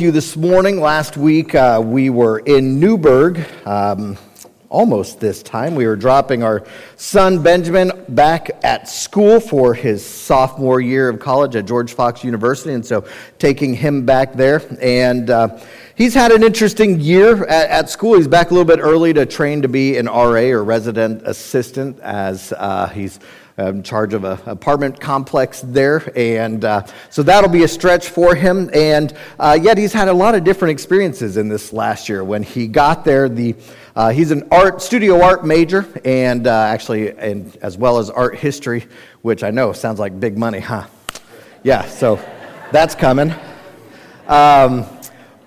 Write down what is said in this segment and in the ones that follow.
you this morning. Last week uh, we were in Newberg. Um, almost this time. We were dropping our son Benjamin back at school for his sophomore year of college at George Fox University, and so taking him back there. And uh, he's had an interesting year at, at, school. He's back a little bit early to train to be an RA or resident assistant as uh, he's in charge of an apartment complex there. And uh, so that'll be a stretch for him. And uh, yet he's had a lot of different experiences in this last year. When he got there, the uh, he's an art studio art major, and uh, actually, and as well as art history, which I know sounds like big money, huh? Yeah, so that's coming. Um,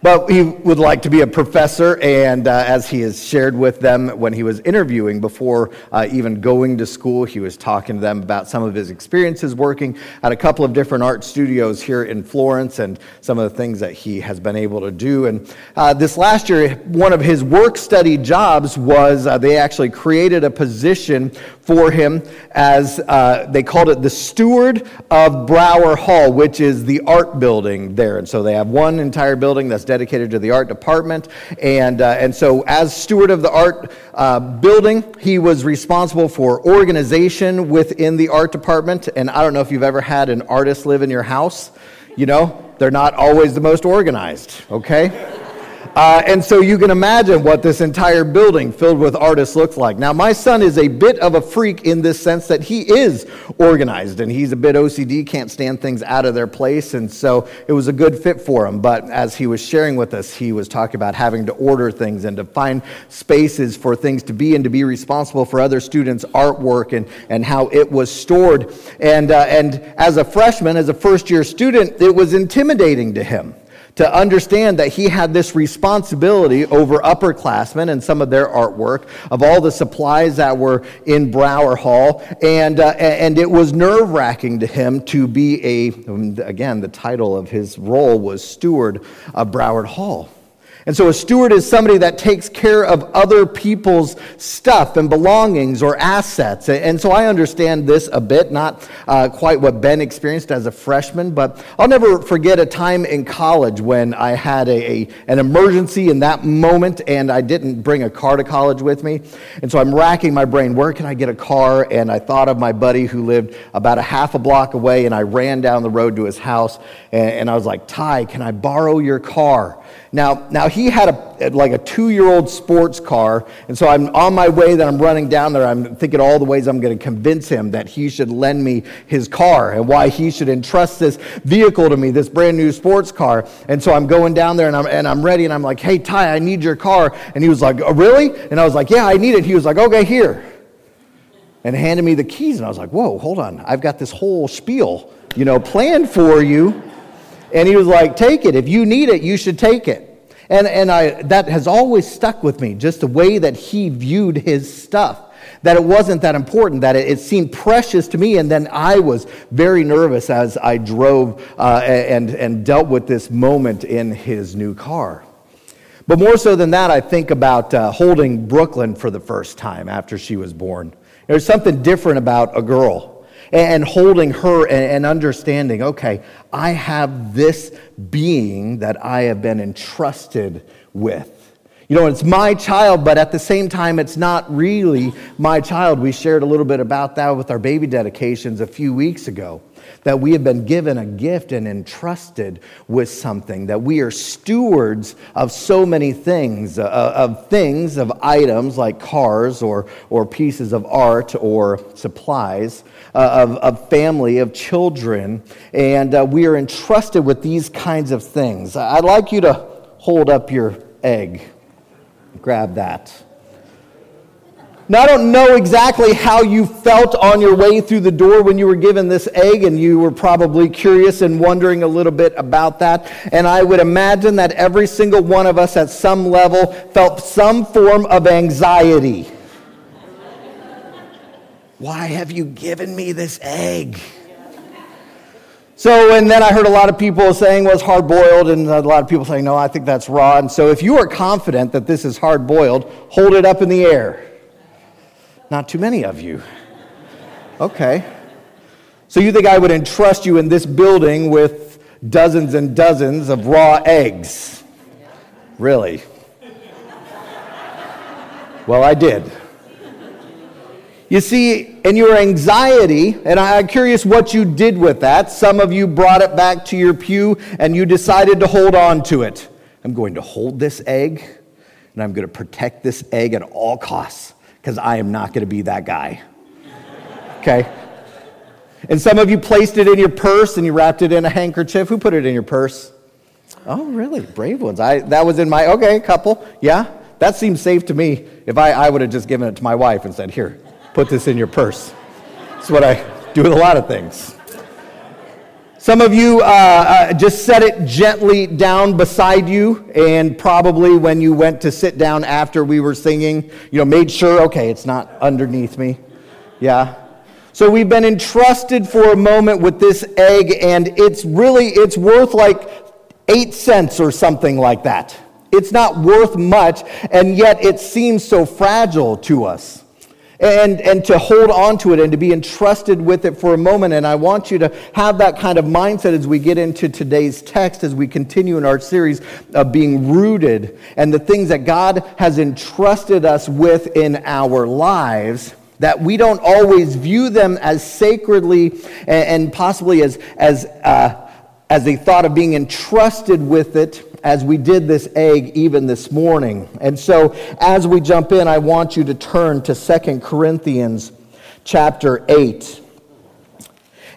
but he would like to be a professor, and uh, as he has shared with them when he was interviewing before uh, even going to school, he was talking to them about some of his experiences working at a couple of different art studios here in Florence and some of the things that he has been able to do. And uh, this last year, one of his work study jobs was uh, they actually created a position for him as uh, they called it the steward of Brower Hall, which is the art building there. And so they have one entire building that's dedicated to the art department. And, uh, and so, as steward of the art uh, building, he was responsible for organization within the art department. And I don't know if you've ever had an artist live in your house. You know, they're not always the most organized, okay? Uh, and so you can imagine what this entire building filled with artists looks like. Now, my son is a bit of a freak in this sense that he is organized and he's a bit OCD, can't stand things out of their place. And so it was a good fit for him. But as he was sharing with us, he was talking about having to order things and to find spaces for things to be and to be responsible for other students' artwork and, and how it was stored. And, uh, and as a freshman, as a first year student, it was intimidating to him to understand that he had this responsibility over upperclassmen and some of their artwork, of all the supplies that were in Brower Hall. And, uh, and it was nerve wracking to him to be a, again, the title of his role was steward of Brower Hall. And so a steward is somebody that takes care of other people's stuff and belongings or assets. And so I understand this a bit, not uh, quite what Ben experienced as a freshman, but I'll never forget a time in college when I had a, a, an emergency in that moment and I didn't bring a car to college with me. And so I'm racking my brain, where can I get a car? And I thought of my buddy who lived about a half a block away and I ran down the road to his house and, and I was like, Ty, can I borrow your car? Now, now he had a, like a two year old sports car, and so I'm on my way that I'm running down there. I'm thinking all the ways I'm going to convince him that he should lend me his car and why he should entrust this vehicle to me, this brand new sports car. And so I'm going down there and I'm, and I'm ready, and I'm like, hey, Ty, I need your car. And he was like, oh, really? And I was like, yeah, I need it. He was like, okay, here. And handed me the keys, and I was like, whoa, hold on. I've got this whole spiel, you know, planned for you. And he was like, Take it. If you need it, you should take it. And, and I, that has always stuck with me, just the way that he viewed his stuff. That it wasn't that important, that it, it seemed precious to me. And then I was very nervous as I drove uh, and, and dealt with this moment in his new car. But more so than that, I think about uh, holding Brooklyn for the first time after she was born. There's something different about a girl and holding her and understanding, okay, I have this being that I have been entrusted with. You know, it's my child, but at the same time, it's not really my child. We shared a little bit about that with our baby dedications a few weeks ago that we have been given a gift and entrusted with something, that we are stewards of so many things, uh, of things, of items like cars or, or pieces of art or supplies, uh, of, of family, of children, and uh, we are entrusted with these kinds of things. I'd like you to hold up your egg. Grab that. Now, I don't know exactly how you felt on your way through the door when you were given this egg, and you were probably curious and wondering a little bit about that. And I would imagine that every single one of us at some level felt some form of anxiety. Why have you given me this egg? So, and then I heard a lot of people saying, well, it's hard boiled, and a lot of people saying, no, I think that's raw. And so, if you are confident that this is hard boiled, hold it up in the air. Not too many of you. Okay. So you think I would entrust you in this building with dozens and dozens of raw eggs. Really? Well, I did. You see, in your anxiety, and I'm curious what you did with that. Some of you brought it back to your pew and you decided to hold on to it. I'm going to hold this egg and I'm going to protect this egg at all costs because I am not going to be that guy. Okay? And some of you placed it in your purse and you wrapped it in a handkerchief. Who put it in your purse? Oh, really? Brave ones. I, that was in my, okay, couple. Yeah, that seems safe to me. If I, I would have just given it to my wife and said, here, put this in your purse. That's what I do with a lot of things. Some of you uh, uh, just set it gently down beside you, and probably when you went to sit down after we were singing, you know, made sure, okay, it's not underneath me. Yeah. So we've been entrusted for a moment with this egg, and it's really, it's worth like eight cents or something like that. It's not worth much, and yet it seems so fragile to us and, and to hold on to it and to be entrusted with it for a moment. And I want you to have that kind of mindset as we get into today's text, as we continue in our series of being rooted and the things that God has entrusted us with in our lives that we don't always view them as sacredly and, possibly as, as, uh, as a thought of being entrusted with it as we did this egg even this morning. And so as we jump in, I want you to turn to Second Corinthians chapter 8.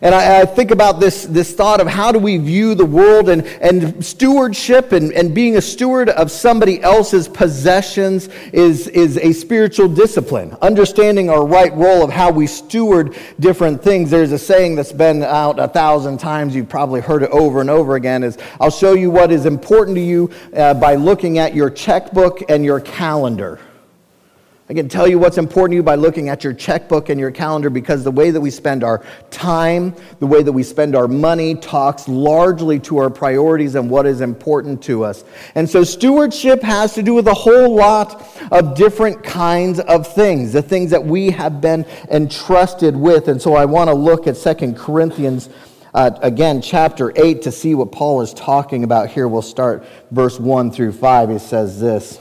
And I, I, think about this, this thought of how do we view the world and, and stewardship and, and being a steward of somebody else's possessions is, is a spiritual discipline. Understanding our right role of how we steward different things. There's a saying that's been out a thousand times. You've probably heard it over and over again is I'll show you what is important to you uh, by looking at your checkbook and your calendar. I can tell you what's important to you by looking at your checkbook and your calendar because the way that we spend our time, the way that we spend our money talks largely to our priorities and what is important to us. And so stewardship has to do with a whole lot of different kinds of things, the things that we have been entrusted with. And so I want to look at Second Corinthians uh, again, chapter 8, to see what Paul is talking about here. We'll start verse 1 through 5. He says this.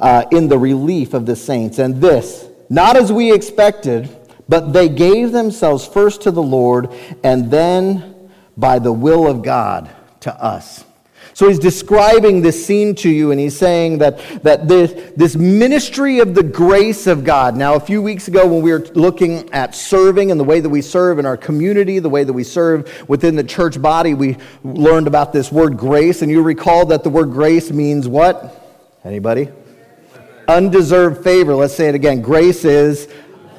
uh, in the relief of the saints. And this, not as we expected, but they gave themselves first to the Lord and then by the will of God to us. So he's describing this scene to you, and he's saying that, that this, this ministry of the grace of God. Now, a few weeks ago, when we were looking at serving and the way that we serve in our community, the way that we serve within the church body, we learned about this word grace. And you recall that the word grace means what? Anybody? Undeserved favor. Let's say it again. Grace is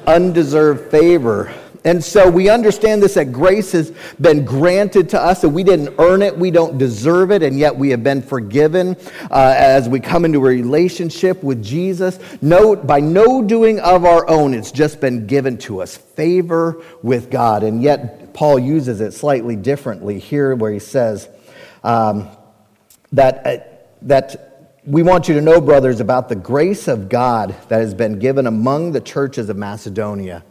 undeserved favor. And so we understand this that grace has been granted to us, that we didn't earn it, we don't deserve it, and yet we have been forgiven uh, as we come into a relationship with Jesus. No, by no doing of our own, it's just been given to us favor with God. And yet Paul uses it slightly differently here, where he says um, that, uh, that we want you to know, brothers, about the grace of God that has been given among the churches of Macedonia.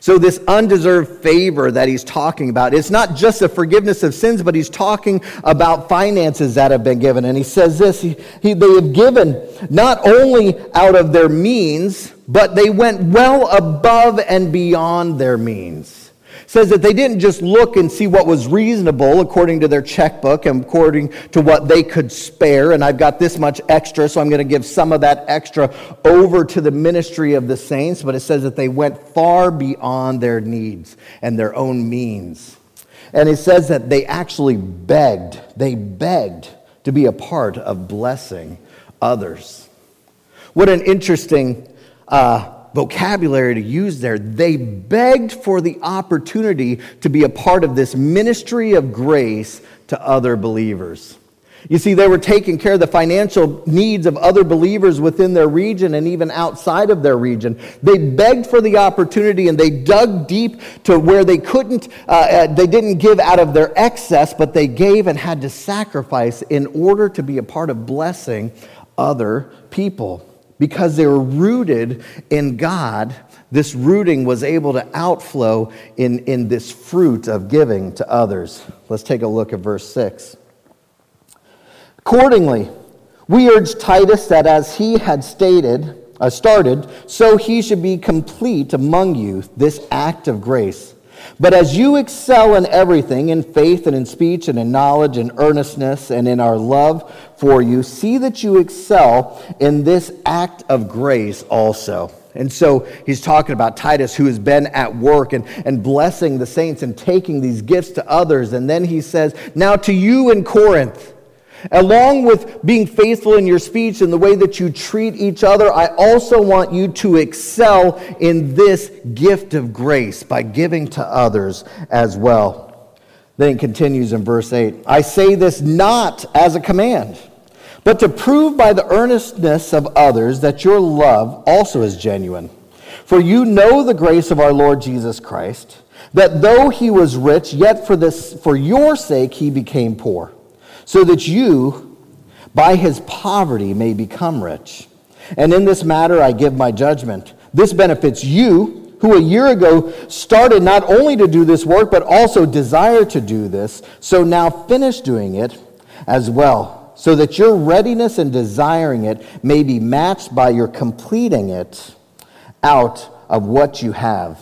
So, this undeserved favor that he's talking about, it's not just the forgiveness of sins, but he's talking about finances that have been given. And he says this he, he, they have given not only out of their means, but they went well above and beyond their means says that they didn't just look and see what was reasonable according to their checkbook and according to what they could spare. And I've got this much extra, so I'm going to give some of that extra over to the ministry of the saints. But it says that they went far beyond their needs and their own means. And it says that they actually begged, they begged to be a part of blessing others. What an interesting uh, vocabulary to use there. They begged for the opportunity to be a part of this ministry of grace to other believers. You see, they were taking care of the financial needs of other believers within their region and even outside of their region. They begged for the opportunity and they dug deep to where they couldn't, uh, uh, they didn't give out of their excess, but they gave and had to sacrifice in order to be a part of blessing other people. Because they were rooted in God, this rooting was able to outflow in, in this fruit of giving to others. Let's take a look at verse 6. Accordingly, we urge Titus that as he had stated, uh, started, so he should be complete among you, this act of grace. But as you excel in everything, in faith and in speech and in knowledge and earnestness and in our love for you, see that you excel in this act of grace also. And so he's talking about Titus, who has been at work and, and blessing the saints and taking these gifts to others. And then he says, Now to you in Corinth, Along with being faithful in your speech and the way that you treat each other, I also want you to excel in this gift of grace by giving to others as well. Then it continues in verse 8 I say this not as a command, but to prove by the earnestness of others that your love also is genuine. For you know the grace of our Lord Jesus Christ, that though he was rich, yet for, this, for your sake he became poor so that you, by his poverty, may become rich. And in this matter, I give my judgment. This benefits you, who a year ago started not only to do this work, but also desire to do this, so now finish doing it as well, so that your readiness in desiring it may be matched by your completing it out of what you have.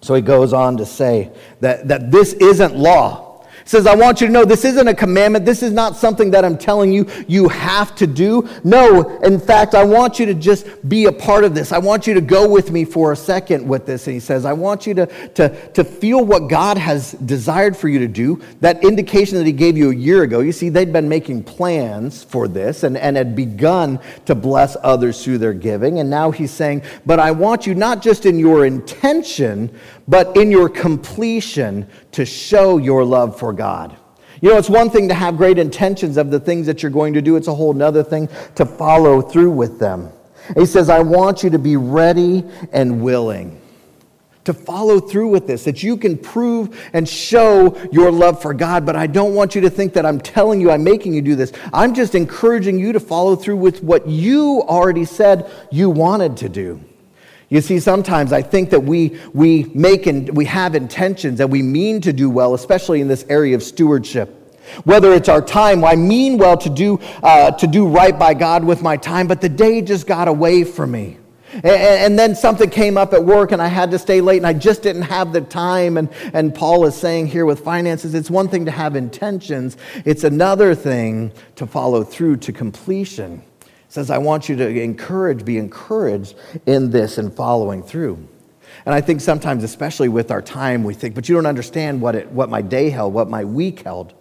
So he goes on to say that, that this isn't law says, I want you to know this isn't a commandment. This is not something that I'm telling you you have to do. No, in fact, I want you to just be a part of this. I want you to go with me for a second with this. And he says, I want you to, to, to feel what God has desired for you to do. That indication that he gave you a year ago. You see, they'd been making plans for this and, and had begun to bless others through their giving. And now he's saying, But I want you not just in your intention, but in your completion to show your love for God. You know, it's one thing to have great intentions of the things that you're going to do, it's a whole other thing to follow through with them. He says, I want you to be ready and willing to follow through with this, that you can prove and show your love for God. But I don't want you to think that I'm telling you, I'm making you do this. I'm just encouraging you to follow through with what you already said you wanted to do. You see, sometimes I think that we, we make and we have intentions and we mean to do well, especially in this area of stewardship. Whether it's our time, I mean well to do, uh, to do right by God with my time, but the day just got away from me. And, and, then something came up at work and I had to stay late and I just didn't have the time. And, and Paul is saying here with finances, it's one thing to have intentions, it's another thing to follow through to completion says, I want you to encourage, be encouraged in this and following through. And I think sometimes, especially with our time, we think, but you don't understand what, it, what my day held, what my week held.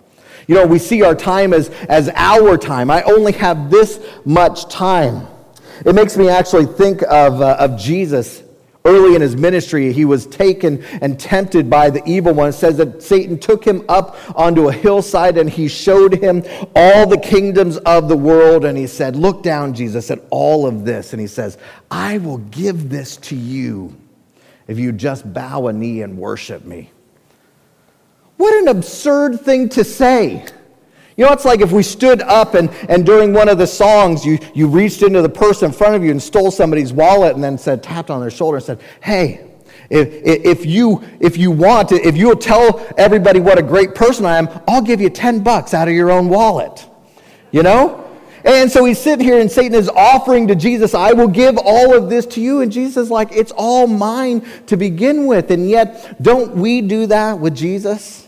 You know, we see our time as, as our time. I only have this much time. It makes me actually think of, uh, of Jesus Early in his ministry, he was taken and tempted by the evil one. It says that Satan took him up onto a hillside and he showed him all the kingdoms of the world. And he said, Look down, Jesus, at all of this. And he says, I will give this to you if you just bow a knee and worship me. What an absurd thing to say. You know, it's like if we stood up and, and during one of the songs, you, you reached into the person in front of you and stole somebody's wallet and then said, tapped on their shoulder and said, Hey, if, if, you, if you want if you'll tell everybody what a great person I am, I'll give you 10 bucks out of your own wallet. You know? And so he's sitting here and Satan is offering to Jesus, I will give all of this to you. And Jesus is like, it's all mine to begin with. And yet, don't we do that with Jesus?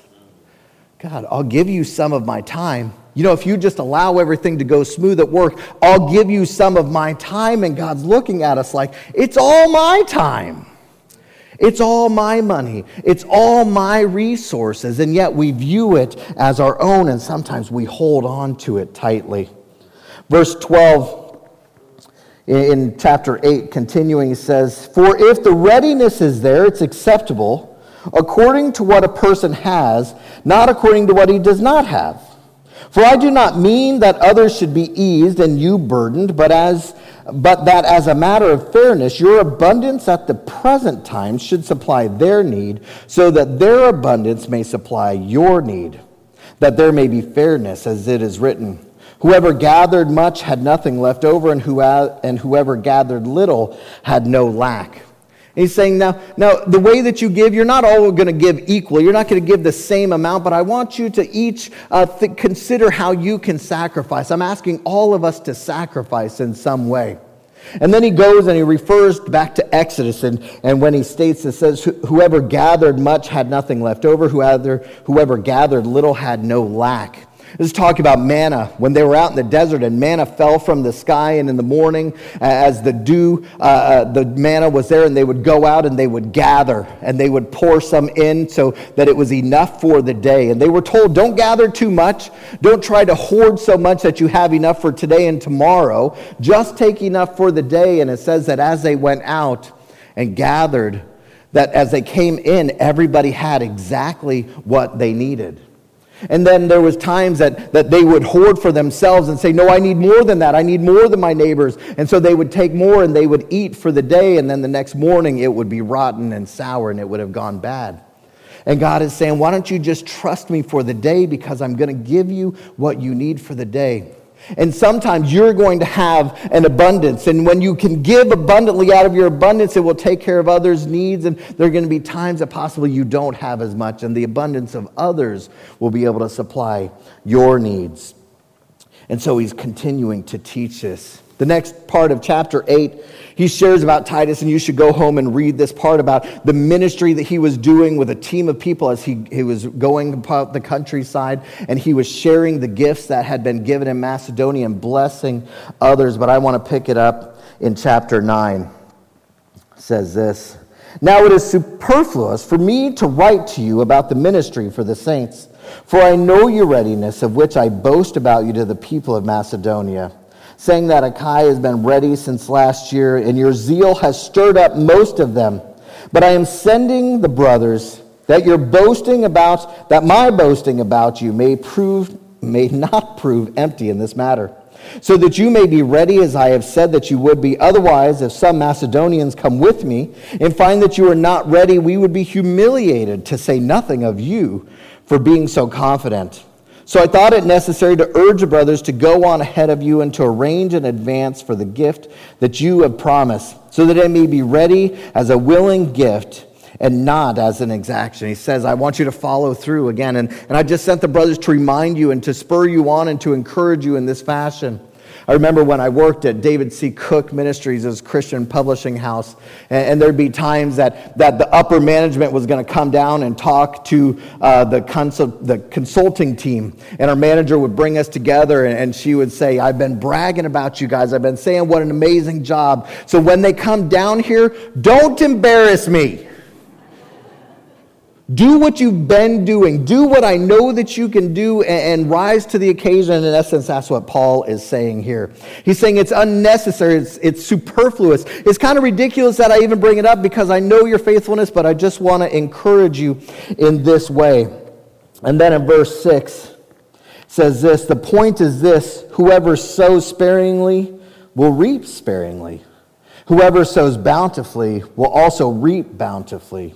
God, I'll give you some of my time. You know, if you just allow everything to go smooth at work, I'll give you some of my time. And God's looking at us like, it's all my time. It's all my money. It's all my resources. And yet we view it as our own, and sometimes we hold on to it tightly. Verse 12 in chapter 8, continuing, says, For if the readiness is there, it's acceptable according to what a person has, not according to what he does not have. For I do not mean that others should be eased and you burdened, but as but that as a matter of fairness, your abundance at the present time should supply their need, so that their abundance may supply your need, that there may be fairness, as it is written. Whoever gathered much had nothing left over, and, who, and whoever gathered little had no lack. He's saying now, now the way that you give, you're not all going to give equal. You're not going to give the same amount, but I want you to each uh, th- consider how you can sacrifice. I'm asking all of us to sacrifice in some way. And then he goes and he refers back to Exodus, and, and when he states it says, Whoever gathered much had nothing left over, whoever, whoever gathered little had no lack. Is talking about manna when they were out in the desert and manna fell from the sky. And in the morning, as the dew, uh, uh, the manna was there, and they would go out and they would gather and they would pour some in so that it was enough for the day. And they were told, don't gather too much. Don't try to hoard so much that you have enough for today and tomorrow. Just take enough for the day. And it says that as they went out and gathered, that as they came in, everybody had exactly what they needed. And then there was times that, that they would hoard for themselves and say, no, I need more than that. I need more than my neighbors. And so they would take more and they would eat for the day. And then the next morning it would be rotten and sour and it would have gone bad. And God is saying, why don't you just trust me for the day because I'm going to give you what you need for the day. And sometimes you're going to have an abundance. And when you can give abundantly out of your abundance, it will take care of others' needs. And there are going to be times that possibly you don't have as much. And the abundance of others will be able to supply your needs. And so he's continuing to teach us. The next part of chapter 8 he shares about Titus, and you should go home and read this part about the ministry that he was doing with a team of people as he, he was going about the countryside, and he was sharing the gifts that had been given in Macedonia and blessing others. But I want to pick it up in chapter 9. It says this Now it is superfluous for me to write to you about the ministry for the saints, for I know your readiness, of which I boast about you to the people of Macedonia saying that Achaia has been ready since last year, and your zeal has stirred up most of them. But I am sending the brothers that your boasting about, that my boasting about you may prove, may not prove empty in this matter, so that you may be ready as I have said that you would be. Otherwise, if some Macedonians come with me and find that you are not ready, we would be humiliated, to say nothing of you, for being so confident. So I thought it necessary to urge the brothers to go on ahead of you and to arrange in advance for the gift that you have promised, so that it may be ready as a willing gift and not as an exaction. He says, I want you to follow through again. And, and I just sent the brothers to remind you and to spur you on and to encourage you in this fashion. I remember when I worked at David C. Cook Ministries as Christian publishing house, and, and there'd be times that, that the upper management was going to come down and talk to uh, the, consult, the consulting team. And our manager would bring us together, and, and she would say, I've been bragging about you guys. I've been saying what an amazing job. So when they come down here, don't embarrass me. Do what you've been doing. Do what I know that you can do and, and, rise to the occasion. In essence, that's what Paul is saying here. He's saying it's unnecessary, it's, it's superfluous. It's kind of ridiculous that I even bring it up because I know your faithfulness, but I just want to encourage you in this way. And then in verse 6 says this The point is this whoever sows sparingly will reap sparingly, whoever sows bountifully will also reap bountifully.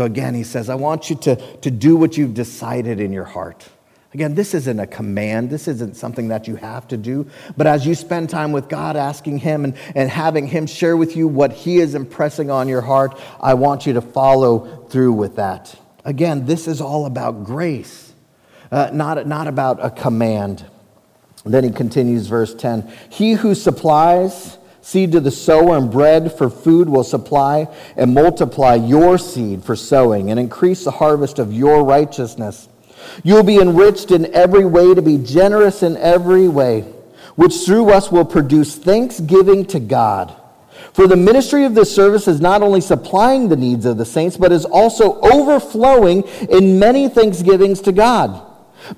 So again, he says, I want you to, to do what you've decided in your heart. Again, this isn't a command. This isn't something that you have to do. But as you spend time with God, asking Him and, and having Him share with you what He is impressing on your heart, I want you to follow through with that. Again, this is all about grace, uh, not, not about a command. then he continues, verse 10 He who supplies Seed to the sower and bread for food will supply and multiply your seed for sowing and increase the harvest of your righteousness. You will be enriched in every way to be generous in every way, which through us will produce thanksgiving to God. For the ministry of this service is not only supplying the needs of the saints, but is also overflowing in many thanksgivings to God.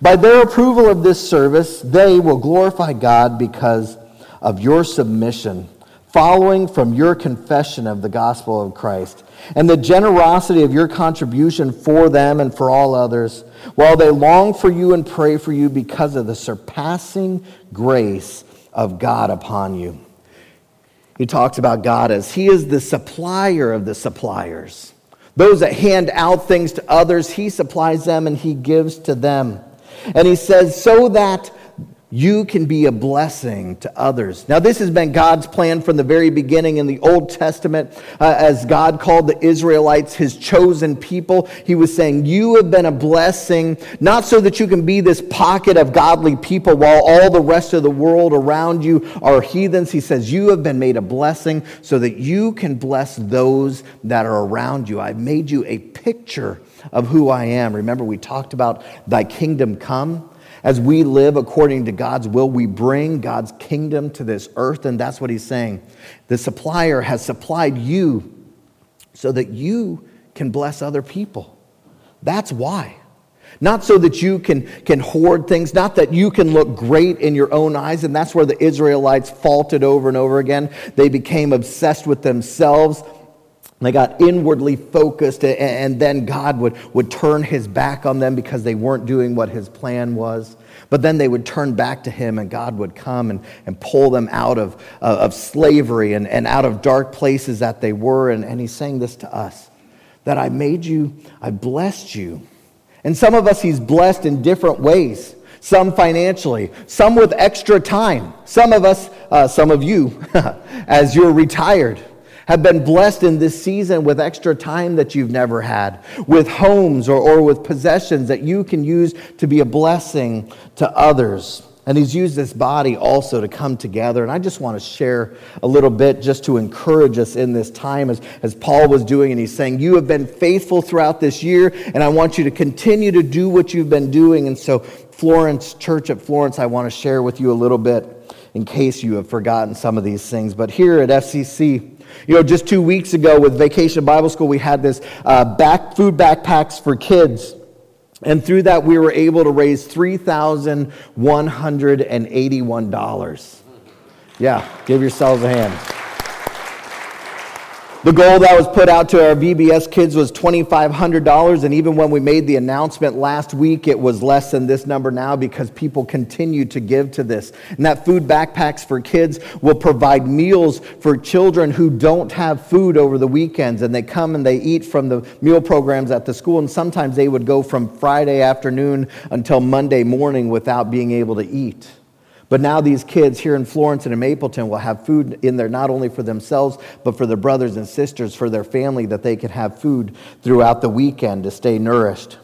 By their approval of this service, they will glorify God because of your submission, following from your confession of the gospel of Christ, and the generosity of your contribution for them and for all others, while they long for you and pray for you because of the surpassing grace of God upon you. He talks about God as He is the supplier of the suppliers. Those that hand out things to others, He supplies them and He gives to them. And He says, so that you can be a blessing to others. Now, this has been God's plan from the very beginning in the Old Testament. Uh, as God called the Israelites his chosen people, he was saying, You have been a blessing, not so that you can be this pocket of godly people while all the rest of the world around you are heathens. He says, You have been made a blessing so that you can bless those that are around you. I've made you a picture of who I am. Remember, we talked about thy kingdom come. As we live according to God's will, we bring God's kingdom to this earth, and that's what he's saying. The supplier has supplied you so that you can bless other people. That's why. Not so that you can, can hoard things, not that you can look great in your own eyes, and that's where the Israelites faulted over and over again. They became obsessed with themselves. They got inwardly focused, and then God would, would turn his back on them because they weren't doing what his plan was. But then they would turn back to him, and God would come and, and pull them out of, uh, of slavery and, and out of dark places that they were. And, and he's saying this to us that I made you, I blessed you. And some of us, he's blessed in different ways some financially, some with extra time. Some of us, uh, some of you, as you're retired have been blessed in this season with extra time that you've never had, with homes or, or with possessions that you can use to be a blessing to others. And he's used this body also to come together. And I just want to share a little bit just to encourage us in this time as, as Paul was doing. And he's saying, You have been faithful throughout this year, and I want you to continue to do what you've been doing. And so, Florence, Church at Florence, I want to share with you a little bit in case you have forgotten some of these things. But here at FCC, you know, just two weeks ago with Vacation Bible School, we had this uh, back, food backpacks for kids. And through that, we were able to raise $3,181. Yeah, give yourselves a hand. The goal that was put out to our VBS kids was $2,500. And even when we made the announcement last week, it was less than this number now because people continue to give to this. And that food backpacks for kids will provide meals for children who don't have food over the weekends. And they come and they eat from the meal programs at the school. And sometimes they would go from Friday afternoon until Monday morning without being able to eat. But now these kids here in Florence and in Mapleton will have food in there not only for themselves, but for their brothers and sisters, for their family, that they can have food throughout the weekend to stay nourished.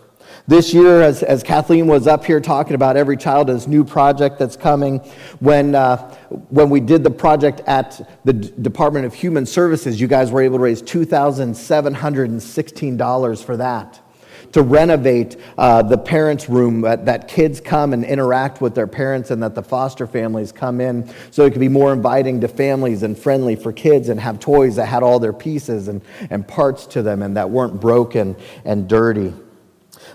This year, as, as Kathleen was up here talking about Every Child, this new project that's coming, when, uh, when we did the project at the D- Department of Human Services, you guys were able to raise $2,716 for that to renovate uh, the parents' room, that, that kids come and interact with their parents, and that the foster families come in so it could be more inviting to families and friendly for kids and have toys that had all their pieces and, and parts to them and that weren't broken and dirty.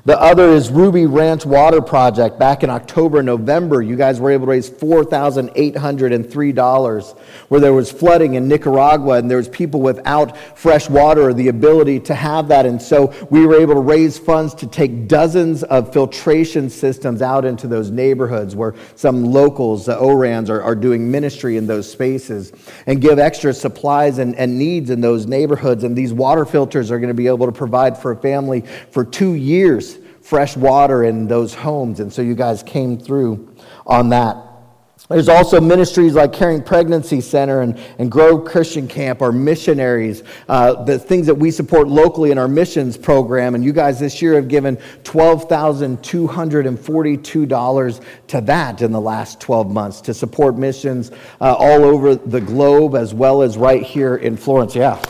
The other is Ruby Ranch Water Project. Back in October, November, you guys were able to raise $4,803 where there was flooding in Nicaragua and there was people without fresh water or the ability to have that. And so we were able to raise funds to take dozens of filtration systems out into those neighborhoods where some locals, the ORANs, are, are doing ministry in those spaces and give extra supplies and, and needs in those neighborhoods. And these water filters are going to be able to provide for a family for two years fresh water in those homes. And so you guys came through on that. There's also ministries like Caring Pregnancy Center and, and Grove Christian Camp, our missionaries, uh, the things that we support locally in our missions program. And you guys this year have given $12,242 to that in the last 12 months to support missions uh, all over the globe as well as right here in Florence. Yeah.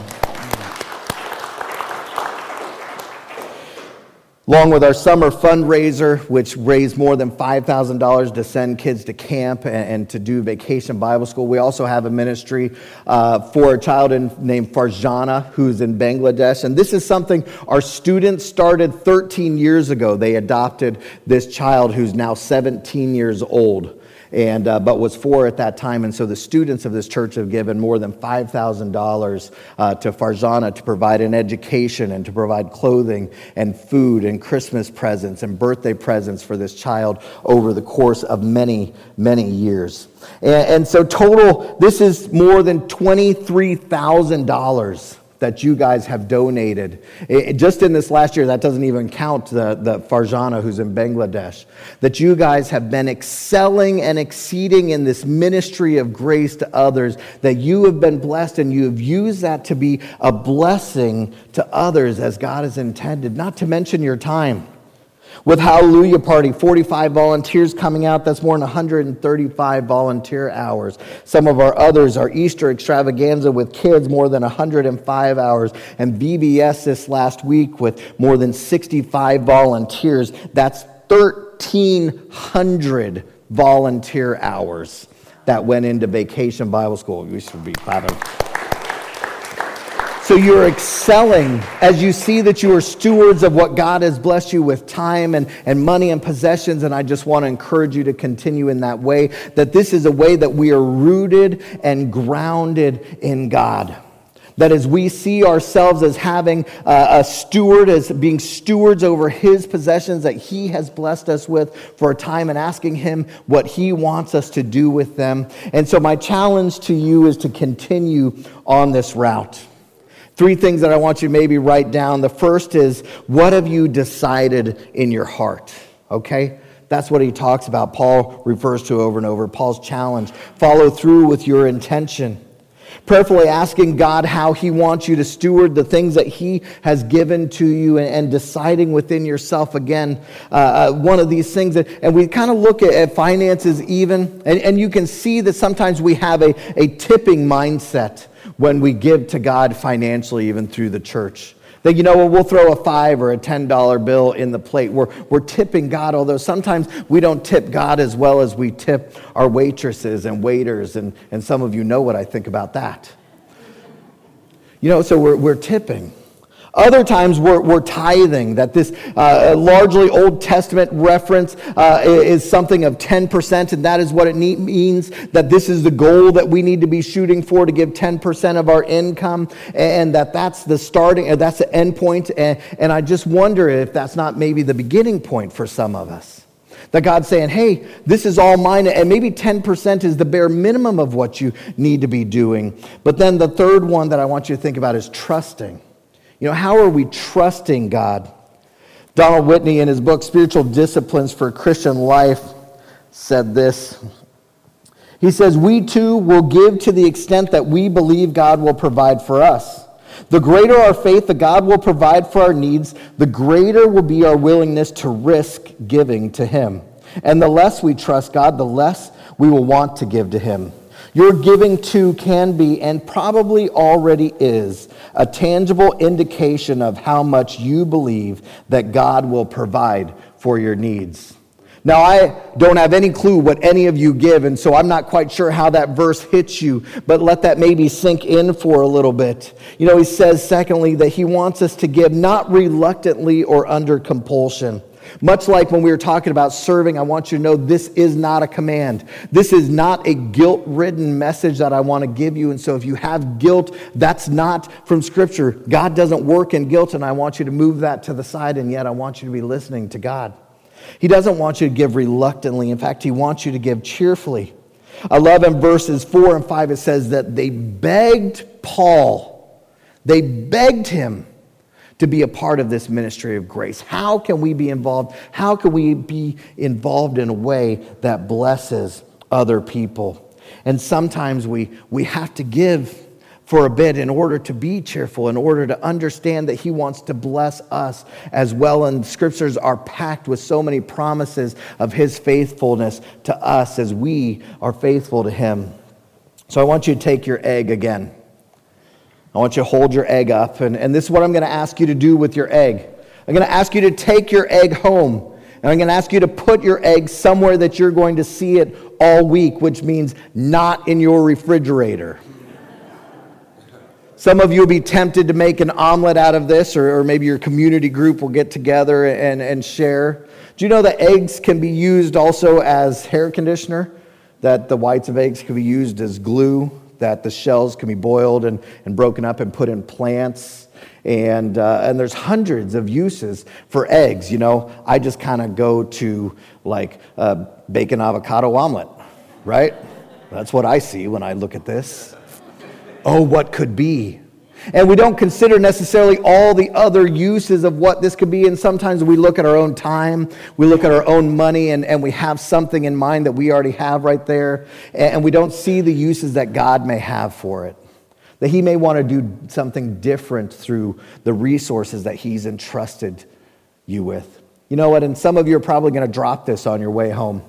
Along with our summer fundraiser, which raised more than $5,000 to send kids to camp and, and, to do vacation Bible school, we also have a ministry uh, for a child in, named Farjana who's in Bangladesh. And this is something our students started 13 years ago. They adopted this child who's now 17 years old and, uh, but was four at that time. And so the students of this church have given more than $5,000 uh, to Farzana to provide an education and to provide clothing and food and Christmas presents and birthday presents for this child over the course of many, many years. And, and so, total, this is more than $23,000 that you guys have donated. It, just in this last year, that doesn't even count the, the Farjana who's in Bangladesh, that you guys have been excelling and exceeding in this ministry of grace to others, that you have been blessed and you have used that to be a blessing to others as God has intended, not to mention your time. With Hallelujah Party, 45 volunteers coming out. That's more than 135 volunteer hours. Some of our others are Easter extravaganza with kids, more than 105 hours. And VBS this last week with more than 65 volunteers. That's 1,300 volunteer hours that went into Vacation Bible School. We should be clapping. So you're excelling as you see that you are stewards of what God has blessed you with time and, and money and possessions. And I just want to encourage you to continue in that way, that this is a way that we are rooted and grounded in God. That as we see ourselves as having a, a steward, as being stewards over his possessions that he has blessed us with for a time and asking him what he wants us to do with them. And so, my challenge to you is to continue on this route. Three things that I want you maybe write down. The first is, what have you decided in your heart? Okay? That's what he talks about. Paul refers to over and over. Paul's challenge follow through with your intention. Prayerfully asking God how he wants you to steward the things that he has given to you and, and deciding within yourself again uh, uh, one of these things. That, and we kind of look at, at finances even, and, and you can see that sometimes we have a, a tipping mindset when we give to God financially, even through the church. That, you know, well, throw a five or a $10 bill in the plate. We're, we're tipping God, although sometimes we don't tip God as well as we tip our waitresses and waiters. And, and some of you know what I think about that. You know, so we're, we're tipping. Other times we're, we're tithing, that this uh, largely Old Testament reference uh, is something of 10%, and that is what it means, that this is the goal that we need to be shooting for to give 10% of our income, and that that's the starting, uh, that's the end point. And, and I just wonder if that's not maybe the beginning point for some of us. That God's saying, hey, this is all mine, and maybe 10% is the bare minimum of what you need to be doing. But then the third one that I want you to think about is trusting. You know, how are we trusting God? Donald Whitney, in his book Spiritual Disciplines for Christian Life, said this. He says, We too will give to the extent that we believe God will provide for us. The greater our faith that God will provide for our needs, the greater will be our willingness to risk giving to Him. And the less we trust God, the less we will want to give to Him. Your giving too can be, and probably already is, a tangible indication of how much you believe that God will provide for your needs. Now, I don't have any clue what any of you give, and so I'm not quite sure how that verse hits you, but let that maybe sink in for a little bit. You know, he says, secondly, that he wants us to give not reluctantly or under compulsion. Much like when we were talking about serving, I want you to know this is not a command. This is not a guilt ridden message that I want to give you. And so if you have guilt, that's not from Scripture. God doesn't work in guilt, and I want you to move that to the side, and yet I want you to be listening to God. He doesn't want you to give reluctantly. In fact, He wants you to give cheerfully. I love in verses 4 and 5, it says that they begged Paul, they begged him to be a part of this ministry of grace? How can we be involved? How can we be involved in a way that blesses other people? And sometimes we, we have to give for a bit in order to be cheerful, in order to understand that He wants to bless us as well. And scriptures are packed with so many promises of His faithfulness to us as we are faithful to Him. So I want you to take your egg again. I want you to hold your egg up. And, and this is what I'm going to ask you to do with your egg. I'm going to ask you to take your egg home. And I'm going to ask you to put your egg somewhere that you're going to see it all week, which means not in your refrigerator. Some of you will be tempted to make an omelet out of this, or, or, maybe your community group will get together and, and share. Do you know that eggs can be used also as hair conditioner? That the whites of eggs can be used as glue? That the shells can be boiled and, and broken up and put in plants? And, uh, and there's hundreds of uses for eggs. You know, I just kind of go to like a bacon avocado omelet, right? That's what I see when I look at this. Oh, what could be? And we don't consider necessarily all the other uses of what this could be. And sometimes we look at our own time, we look at our own money, and, and we have something in mind that we already have right there. And we don't see the uses that God may have for it that He may want to do something different through the resources that He's entrusted you with. You know what? And some of you are probably going to drop this on your way home,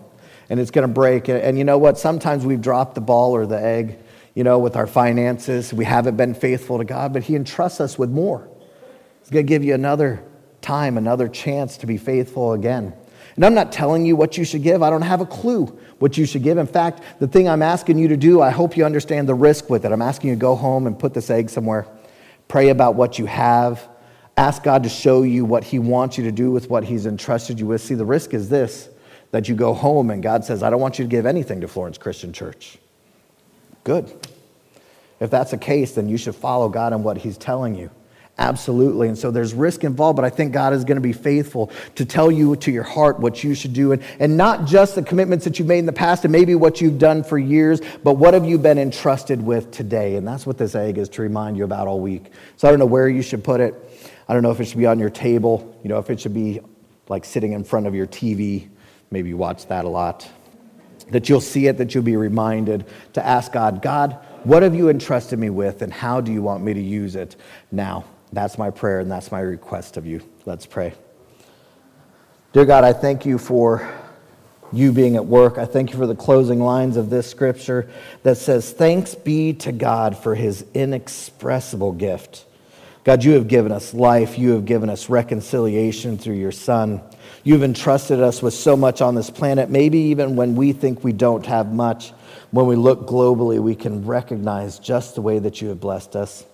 and it's going to break. And you know what? Sometimes we've dropped the ball or the egg, you know, with our finances. We haven't been faithful to God, but He entrusts us with more. He's going to give you another time, another chance to be faithful again. And I'm not telling you what you should give. I don't have a clue what you should give. In fact, the thing I'm asking you to do, I hope you understand the risk with it. I'm asking you to go home and put this egg somewhere. Pray about what you have. Ask God to show you what He wants you to do with what He's entrusted you with. See, the risk is this that you go home and God says, I don't want you to give anything to Florence Christian Church. Good. If that's the case, then you should follow God and what He's telling you. Absolutely. And so there's risk involved, but I think God is going to be faithful to tell you to your heart what you should do. And, and not just the commitments that you've made in the past and maybe what you've done for years, but what have you been entrusted with today? And that's what this egg is to remind you about all week. So I don't know where you should put it. I don't know if it should be on your table, you know, if it should be like sitting in front of your TV. Maybe you watch that a lot. That you'll see it, that you'll be reminded to ask God, God, what have you entrusted me with, and how do you want me to use it now? That's my prayer and that's my request of you. Let's pray. Dear God, I thank you for you being at work. I thank you for the closing lines of this scripture that says, Thanks be to God for his inexpressible gift. God, you have given us life. You have given us reconciliation through your Son. You've entrusted us with so much on this planet, maybe even when we think we don't have much. When we look globally, we can recognize just the way that you have blessed us.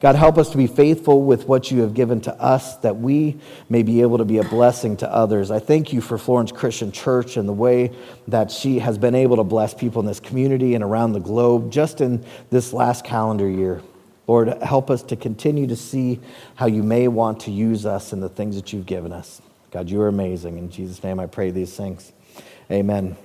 God, help us to be faithful with what you have given to us that we may be able to be a blessing to others. I thank you for Florence Christian Church and the way that she has been able to bless people in this community and around the globe just in this last calendar year. Lord, help us to continue to see how you may want to use us in the things that you've given us. God, you are amazing. In Jesus' name I pray these things. Amen.